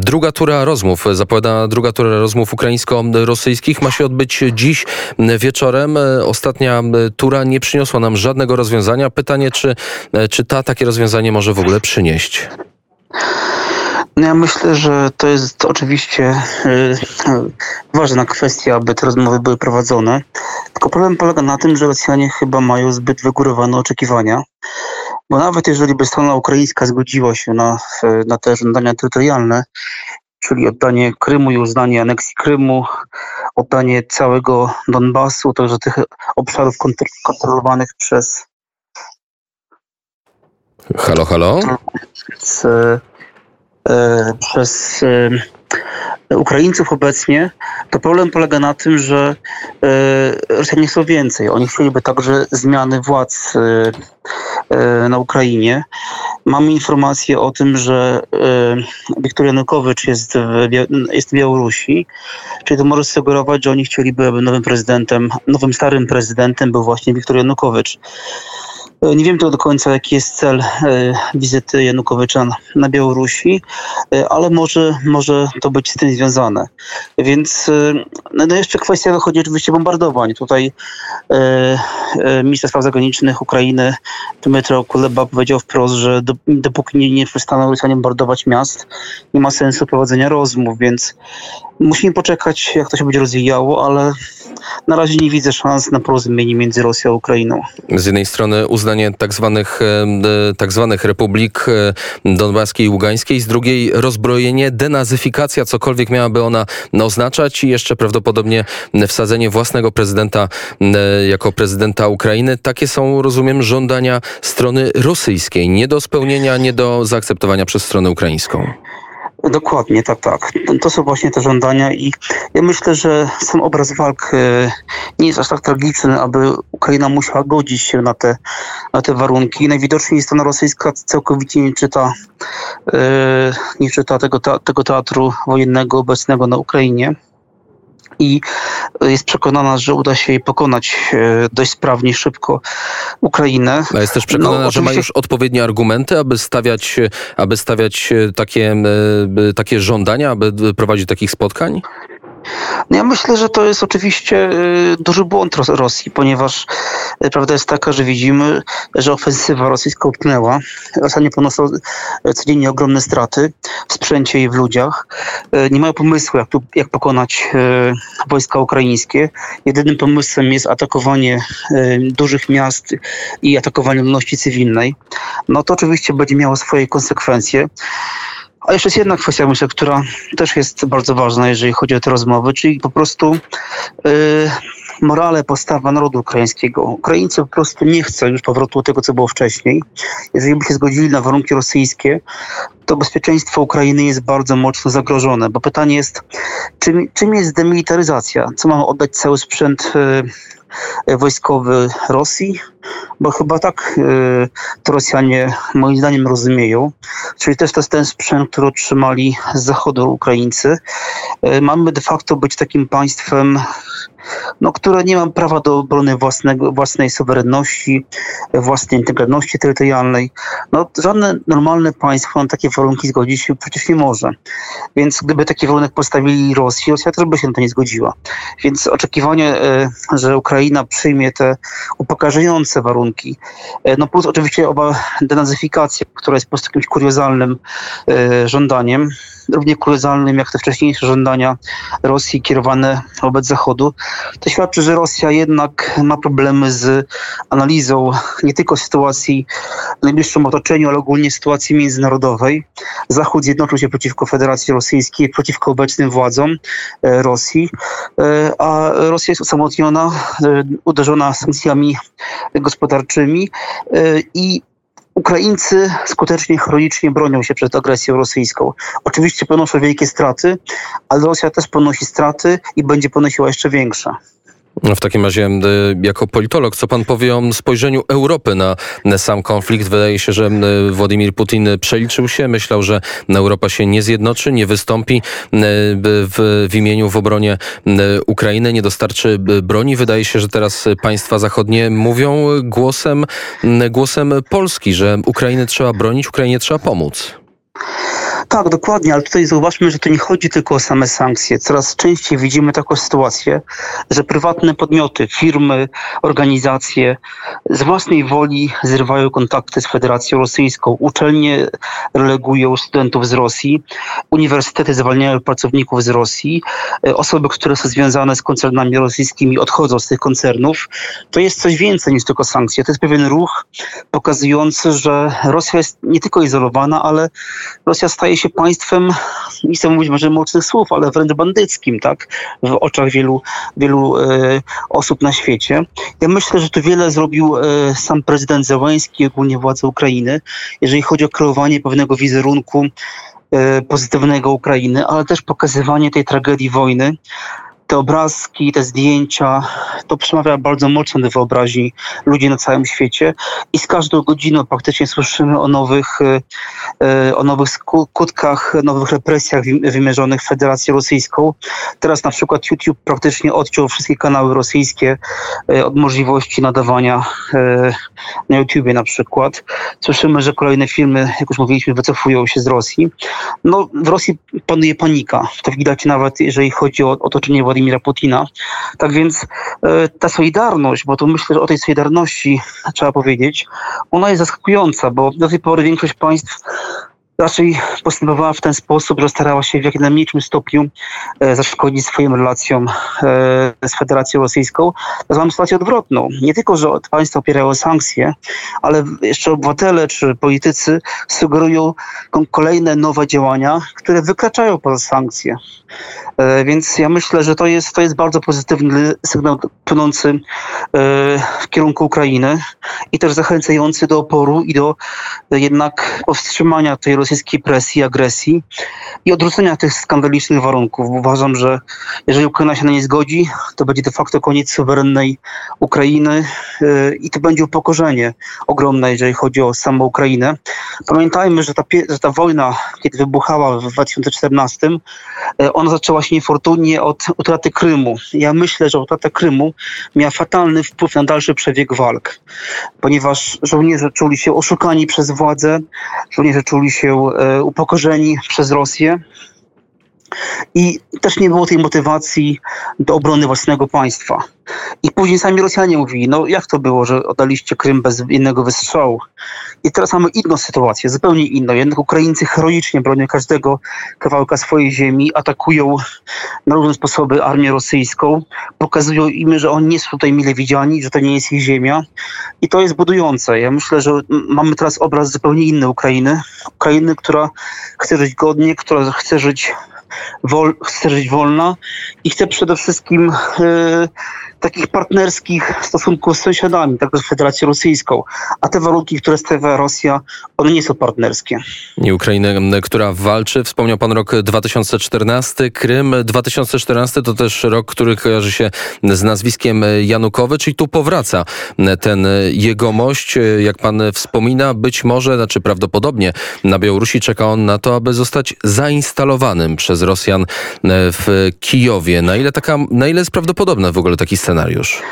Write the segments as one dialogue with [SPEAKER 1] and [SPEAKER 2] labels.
[SPEAKER 1] Druga tura rozmów, zapowiada druga tura rozmów ukraińsko-rosyjskich ma się odbyć dziś wieczorem. Ostatnia tura nie przyniosła nam żadnego rozwiązania. Pytanie, czy, czy ta takie rozwiązanie może w ogóle przynieść?
[SPEAKER 2] No ja myślę, że to jest oczywiście y, ważna kwestia, aby te rozmowy były prowadzone. Tylko problem polega na tym, że Rosjanie chyba mają zbyt wygórowane oczekiwania. Bo nawet jeżeli by strona ukraińska zgodziła się na, na te żądania terytorialne, czyli oddanie Krymu i uznanie aneksji Krymu, oddanie całego Donbasu, także tych obszarów kontrolowanych przez.
[SPEAKER 1] Halo, halo?
[SPEAKER 2] Z, e, przez e, Ukraińców obecnie, to problem polega na tym, że e, Rosjanie chcą więcej. Oni chcieliby także zmiany władz E, na Ukrainie. Mamy informację o tym, że e, Wiktor Janukowycz jest w, jest w Białorusi, czyli to może sugerować, że oni chcieliby, aby nowym prezydentem, nowym starym prezydentem był właśnie Wiktor Janukowycz. E, nie wiem to do końca, jaki jest cel wizyty Janukowycza na Białorusi, ale może, może to być z tym związane. Więc no jeszcze kwestia dochodzi oczywiście bombardowań. Tutaj minister spraw zagranicznych Ukrainy Dmytro Kuleba powiedział wprost, że dopóki nie, nie przestaną Rosjanie bombardować miast, nie ma sensu prowadzenia rozmów, więc musimy poczekać, jak to się będzie rozwijało, ale na razie nie widzę szans na porozumienie między Rosją a Ukrainą.
[SPEAKER 1] Z jednej strony uznanie tak zwanych, e, tak zwanych republik e, donbaskiej i ługańskiej, z drugiej rozbrojenie, denazyfikacja, cokolwiek miałaby ona oznaczać i jeszcze prawdopodobnie wsadzenie własnego prezydenta e, jako prezydenta Ukrainy. Takie są, rozumiem, żądania strony rosyjskiej, nie do spełnienia, nie do zaakceptowania przez stronę ukraińską.
[SPEAKER 2] Dokładnie, tak, tak. To są właśnie te żądania i ja myślę, że sam obraz walk e, nie jest aż tak tragiczny, aby Ukraina musiała godzić się na te, na te warunki. Najwidoczniej strona rosyjska całkowicie nie czyta, e, nie czyta tego, tego teatru wojennego obecnego na Ukrainie i jest przekonana, że uda się jej pokonać e, dość sprawnie, szybko Ukrainę.
[SPEAKER 1] A jest też przekonana, no, że ma już odpowiednie argumenty, aby stawiać, aby stawiać takie, e, takie żądania, aby prowadzić takich spotkań?
[SPEAKER 2] No ja myślę, że to jest oczywiście y, duży błąd Rosji, ponieważ y, prawda jest taka, że widzimy, że ofensywa rosyjska utknęła. Rosjanie ponoszą y, codziennie ogromne straty w sprzęcie i w ludziach. Nie mają pomysłu, jak, tu, jak pokonać wojska ukraińskie. Jedynym pomysłem jest atakowanie dużych miast i atakowanie ludności cywilnej. No to oczywiście będzie miało swoje konsekwencje. A jeszcze jest jedna kwestia, myślę, która też jest bardzo ważna, jeżeli chodzi o te rozmowy, czyli po prostu yy, morale, postawa narodu ukraińskiego. Ukraińcy po prostu nie chcą już powrotu do tego, co było wcześniej. Jeżeli by się zgodzili na warunki rosyjskie, to bezpieczeństwo Ukrainy jest bardzo mocno zagrożone, bo pytanie jest, czym, czym jest demilitaryzacja? Co mamy oddać cały sprzęt yy, wojskowy Rosji? Bo chyba tak e, to Rosjanie moim zdaniem rozumieją. Czyli też to jest ten sprzęt, który otrzymali z zachodu Ukraińcy. E, mamy de facto być takim państwem, no, które nie ma prawa do obrony własnego, własnej suwerenności, własnej integralności terytorialnej. No, żadne normalne państwo na takie warunki zgodzić się przecież nie może. Więc gdyby taki warunek postawili Rosji, Rosja też by się na to nie zgodziła. Więc oczekiwanie, e, że Ukraina przyjmie te upokarzające warunki. E, no plus oczywiście oba denazyfikacja, która jest po prostu jakimś kuriozalnym e, żądaniem, równie kuriozalnym jak te wcześniejsze żądania Rosji kierowane wobec Zachodu, to świadczy, że Rosja jednak ma problemy z analizą nie tylko sytuacji w najbliższym otoczeniu, ale ogólnie sytuacji międzynarodowej. Zachód zjednoczył się przeciwko Federacji Rosyjskiej, przeciwko obecnym władzom e, Rosji, a Rosja jest osamotniona, uderzona sankcjami gospodarczymi i Ukraińcy skutecznie, chronicznie bronią się przed agresją rosyjską. Oczywiście ponoszą wielkie straty, ale Rosja też ponosi straty i będzie ponosiła jeszcze większe.
[SPEAKER 1] No, w takim razie, jako politolog, co pan powie o spojrzeniu Europy na sam konflikt? Wydaje się, że Władimir Putin przeliczył się, myślał, że Europa się nie zjednoczy, nie wystąpi w, w imieniu, w obronie Ukrainy, nie dostarczy broni. Wydaje się, że teraz państwa zachodnie mówią głosem, głosem Polski, że Ukrainy trzeba bronić, Ukrainie trzeba pomóc.
[SPEAKER 2] Tak, dokładnie, ale tutaj zauważmy, że to nie chodzi tylko o same sankcje. Coraz częściej widzimy taką sytuację, że prywatne podmioty, firmy, organizacje z własnej woli zrywają kontakty z Federacją Rosyjską. Uczelnie relegują studentów z Rosji, uniwersytety zwalniają pracowników z Rosji, e, osoby, które są związane z koncernami rosyjskimi odchodzą z tych koncernów. To jest coś więcej niż tylko sankcje. To jest pewien ruch pokazujący, że Rosja jest nie tylko izolowana, ale Rosja staje się państwem, nie chcę mówić może mocnych słów, ale wręcz bandyckim, tak? W oczach wielu, wielu e, osób na świecie. Ja myślę, że tu wiele zrobił e, sam prezydent Zełański ogólnie władze Ukrainy, jeżeli chodzi o kreowanie pewnego wizerunku e, pozytywnego Ukrainy, ale też pokazywanie tej tragedii wojny te obrazki, te zdjęcia, to przemawia bardzo mocno do wyobraźni ludzi na całym świecie i z każdą godziną praktycznie słyszymy o nowych, e, o nowych skutkach, nowych represjach wymierzonych w Federację Rosyjską. Teraz na przykład YouTube praktycznie odciął wszystkie kanały rosyjskie e, od możliwości nadawania e, na YouTubie na przykład. Słyszymy, że kolejne filmy, jak już mówiliśmy, wycofują się z Rosji. No, w Rosji panuje panika. To widać nawet, jeżeli chodzi o otoczenie Władimira Putina. Tak więc e, ta solidarność, bo tu myślę, że o tej solidarności trzeba powiedzieć, ona jest zaskakująca, bo do tej pory większość państw raczej postępowała w ten sposób, że starała się w jak najmniejszym stopniu e, zaszkodzić swoim relacjom e, z Federacją Rosyjską. Teraz mamy sytuację odwrotną. Nie tylko, że państwa opierają sankcje, ale jeszcze obywatele czy politycy sugerują kolejne nowe działania, które wykraczają poza sankcje. E, więc ja myślę, że to jest, to jest bardzo pozytywny sygnał płynący w kierunku Ukrainy i też zachęcający do oporu i do jednak powstrzymania tej rosyjskiej presji, agresji i odrzucenia tych skandalicznych warunków. Uważam, że jeżeli Ukraina się na nie zgodzi, to będzie de facto koniec suwerennej Ukrainy yy, i to będzie upokorzenie ogromne, jeżeli chodzi o samą Ukrainę. Pamiętajmy, że ta, że ta wojna, kiedy wybuchała w 2014, yy, ona zaczęła się niefortunnie od utraty Krymu. Ja myślę, że utrata Krymu miała fatalny wpływ na dalszy przebieg walk, ponieważ żołnierze czuli się oszukani przez władze, żołnierze czuli się upokorzeni przez Rosję. I też nie było tej motywacji do obrony własnego państwa. I później sami Rosjanie mówili, no jak to było, że oddaliście Krym bez innego wystrzału. I teraz mamy inną sytuację, zupełnie inną. Jednak Ukraińcy heroicznie bronią każdego kawałka swojej ziemi, atakują na różne sposoby armię rosyjską, pokazują im, że oni nie są tutaj mile widziani, że to nie jest ich ziemia. I to jest budujące. Ja myślę, że mamy teraz obraz zupełnie inny Ukrainy. Ukrainy, która chce żyć godnie, która chce żyć wol, chce żyć wolna i chce przede wszystkim e, takich partnerskich stosunków z sąsiadami, także z Federacją Rosyjską. A te warunki, które stawia Rosja, one nie są partnerskie.
[SPEAKER 1] I Ukraina, która walczy, wspomniał pan rok 2014, Krym 2014 to też rok, który kojarzy się z nazwiskiem Janukowycz i tu powraca ten jegomość. Jak pan wspomina, być może, znaczy prawdopodobnie na Białorusi czeka on na to, aby zostać zainstalowanym przez Rosjan w Kijowie. Na ile, taka, na ile jest prawdopodobne w ogóle taki scenariusz?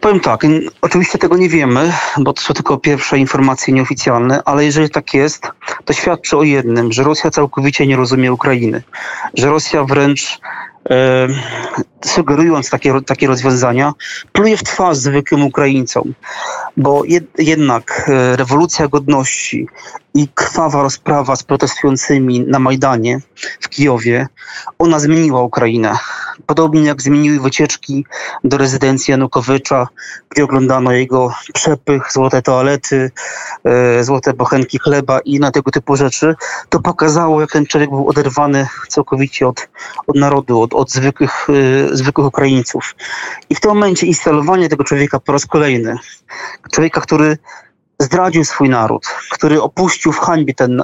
[SPEAKER 2] Powiem tak, oczywiście tego nie wiemy, bo to są tylko pierwsze informacje nieoficjalne, ale jeżeli tak jest, to świadczy o jednym, że Rosja całkowicie nie rozumie Ukrainy, że Rosja wręcz e, sugerując takie, takie rozwiązania, pluje w twarz zwykłym Ukraińcom, bo jed, jednak e, rewolucja godności i krwawa rozprawa z protestującymi na Majdanie w Kijowie, ona zmieniła Ukrainę. Podobnie jak zmieniły wycieczki do rezydencji Janukowycza, gdzie oglądano jego przepych, złote toalety, e, złote bochenki chleba i na tego typu rzeczy, to pokazało, jak ten człowiek był oderwany całkowicie od, od narodu, od, od zwykłych, e, zwykłych Ukraińców. I w tym momencie instalowanie tego człowieka po raz kolejny, człowieka, który zdradził swój naród, który opuścił w hańbie ten,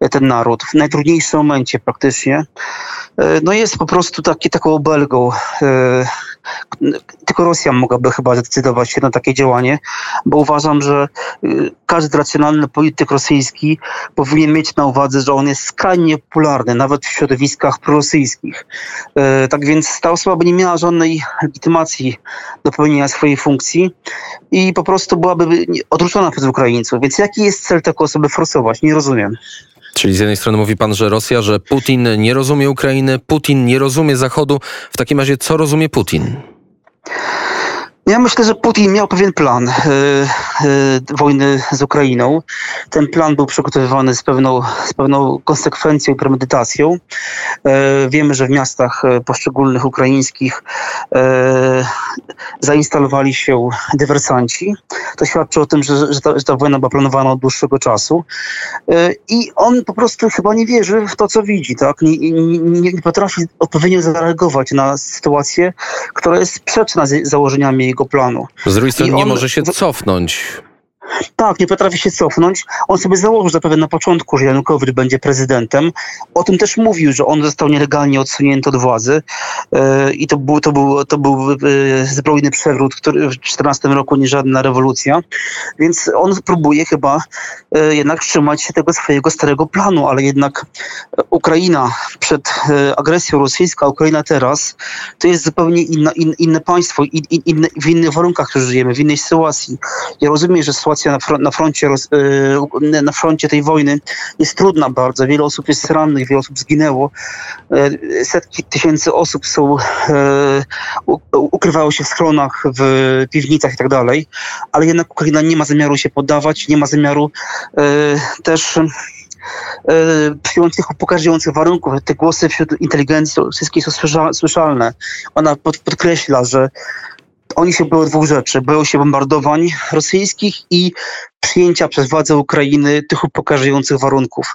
[SPEAKER 2] e, ten naród w najtrudniejszym momencie praktycznie, e, no jest po prostu taki, taką obelgą. Tylko Rosja mogłaby chyba zdecydować się na takie działanie, bo uważam, że każdy racjonalny polityk rosyjski powinien mieć na uwadze, że on jest skrajnie popularny, nawet w środowiskach prorosyjskich. Tak więc ta osoba by nie miała żadnej legitymacji do pełnienia swojej funkcji i po prostu byłaby odrzucona przez Ukraińców. Więc jaki jest cel taką osobę forsować? Nie rozumiem.
[SPEAKER 1] Czyli z jednej strony mówi pan, że Rosja, że Putin nie rozumie Ukrainy, Putin nie rozumie Zachodu. W takim razie co rozumie Putin?
[SPEAKER 2] Ja myślę, że Putin miał pewien plan y, y, wojny z Ukrainą. Ten plan był przygotowywany z pewną, z pewną konsekwencją i premedytacją. Y, wiemy, że w miastach poszczególnych ukraińskich zainstalowali się dywersanci. To świadczy o tym, że, że, ta, że ta wojna była planowana od dłuższego czasu. I on po prostu chyba nie wierzy w to, co widzi. Tak? Nie, nie, nie potrafi odpowiednio zareagować na sytuację, która jest sprzeczna z założeniami jego planu.
[SPEAKER 1] Z drugiej strony nie może się cofnąć.
[SPEAKER 2] Tak, nie potrafi się cofnąć. On sobie założył zapewne na początku, że Janukowicz będzie prezydentem. O tym też mówił, że on został nielegalnie odsunięty od władzy yy, i to był, to był, to był yy, zbrojny przewrót, który w 2014 roku nie żadna rewolucja. Więc on próbuje chyba yy, jednak trzymać się tego swojego starego planu, ale jednak Ukraina przed agresją rosyjską, Ukraina teraz, to jest zupełnie in, inne państwo, in, in, w innych warunkach też żyjemy, w innej sytuacji. Ja rozumiem, że sytuacja na, na, froncie, y, na froncie tej wojny jest trudna bardzo. Wiele osób jest rannych, wiele osób zginęło. E, setki tysięcy osób są, e, się w schronach, w piwnicach i tak dalej, ale jednak Ukraina nie ma zamiaru się poddawać, nie ma zamiaru e, też przyjąć tych upokarzających warunków. Te głosy wśród inteligencji wszystkie są słyszalne. Ona pod, podkreśla, że oni się boją dwóch rzeczy. Boją się bombardowań rosyjskich i przyjęcia przez władze Ukrainy tych upokarzających warunków.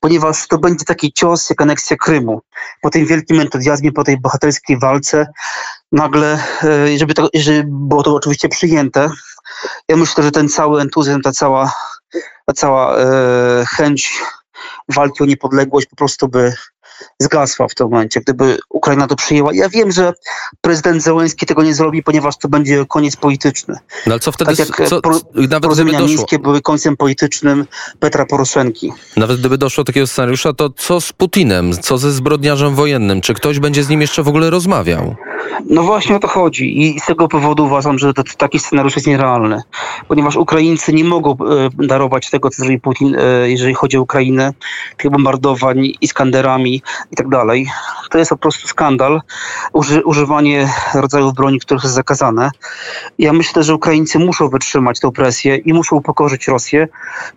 [SPEAKER 2] Ponieważ to będzie taki cios jak aneksja Krymu. Po tym wielkim entuzjazmie, po tej bohaterskiej walce, nagle, e, żeby, to, żeby było to oczywiście przyjęte, ja myślę, że ten cały entuzjazm, ta cała, ta cała e, chęć walki o niepodległość po prostu by zgasła w tym momencie, gdyby Ukraina to przyjęła. Ja wiem, że prezydent Zełenski tego nie zrobi, ponieważ to będzie koniec polityczny.
[SPEAKER 1] No ale co wtedy...
[SPEAKER 2] Tak jak
[SPEAKER 1] co,
[SPEAKER 2] pro,
[SPEAKER 1] nawet gdyby doszło,
[SPEAKER 2] mińskie były końcem politycznym Petra Poroszenki.
[SPEAKER 1] Nawet gdyby doszło do takiego scenariusza, to co z Putinem? Co ze zbrodniarzem wojennym? Czy ktoś będzie z nim jeszcze w ogóle rozmawiał?
[SPEAKER 2] No właśnie o to chodzi i z tego powodu uważam, że taki scenariusz jest nierealny, ponieważ Ukraińcy nie mogą e, darować tego, co zrobi Putin, e, jeżeli chodzi o Ukrainę, tych bombardowań Iskanderami i tak dalej. To jest po prostu skandal, uży, używanie rodzajów broni, których jest zakazane. Ja myślę, że Ukraińcy muszą wytrzymać tę presję i muszą upokorzyć Rosję,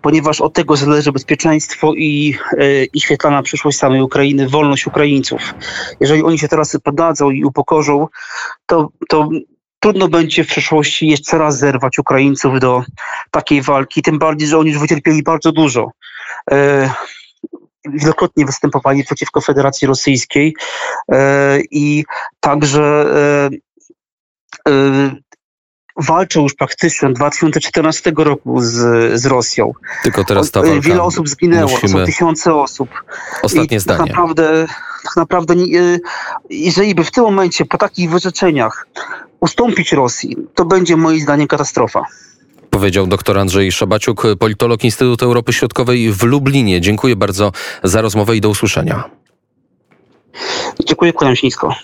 [SPEAKER 2] ponieważ od tego zależy bezpieczeństwo i, e, i świetlana przyszłość samej Ukrainy, wolność Ukraińców. Jeżeli oni się teraz poddadzą i upokorzą, to, to trudno będzie w przyszłości jeszcze raz zerwać Ukraińców do takiej walki, tym bardziej, że oni już wycierpieli bardzo dużo. E, wielokrotnie występowali przeciwko Federacji Rosyjskiej e, i także e, e, walczą już praktycznie od 2014 roku z, z Rosją.
[SPEAKER 1] Tylko teraz ta walka
[SPEAKER 2] Wiele osób zginęło, musimy... są tysiące osób.
[SPEAKER 1] Ostatnie
[SPEAKER 2] I tak
[SPEAKER 1] zdanie.
[SPEAKER 2] Tak naprawdę, tak naprawdę, jeżeli by w tym momencie po takich wyrzeczeniach ustąpić Rosji, to będzie moim zdaniem katastrofa.
[SPEAKER 1] Powiedział dr Andrzej Szabaciuk, politolog Instytutu Europy Środkowej w Lublinie. Dziękuję bardzo za rozmowę i do usłyszenia.
[SPEAKER 2] Dziękuję, kłaniam się nisko.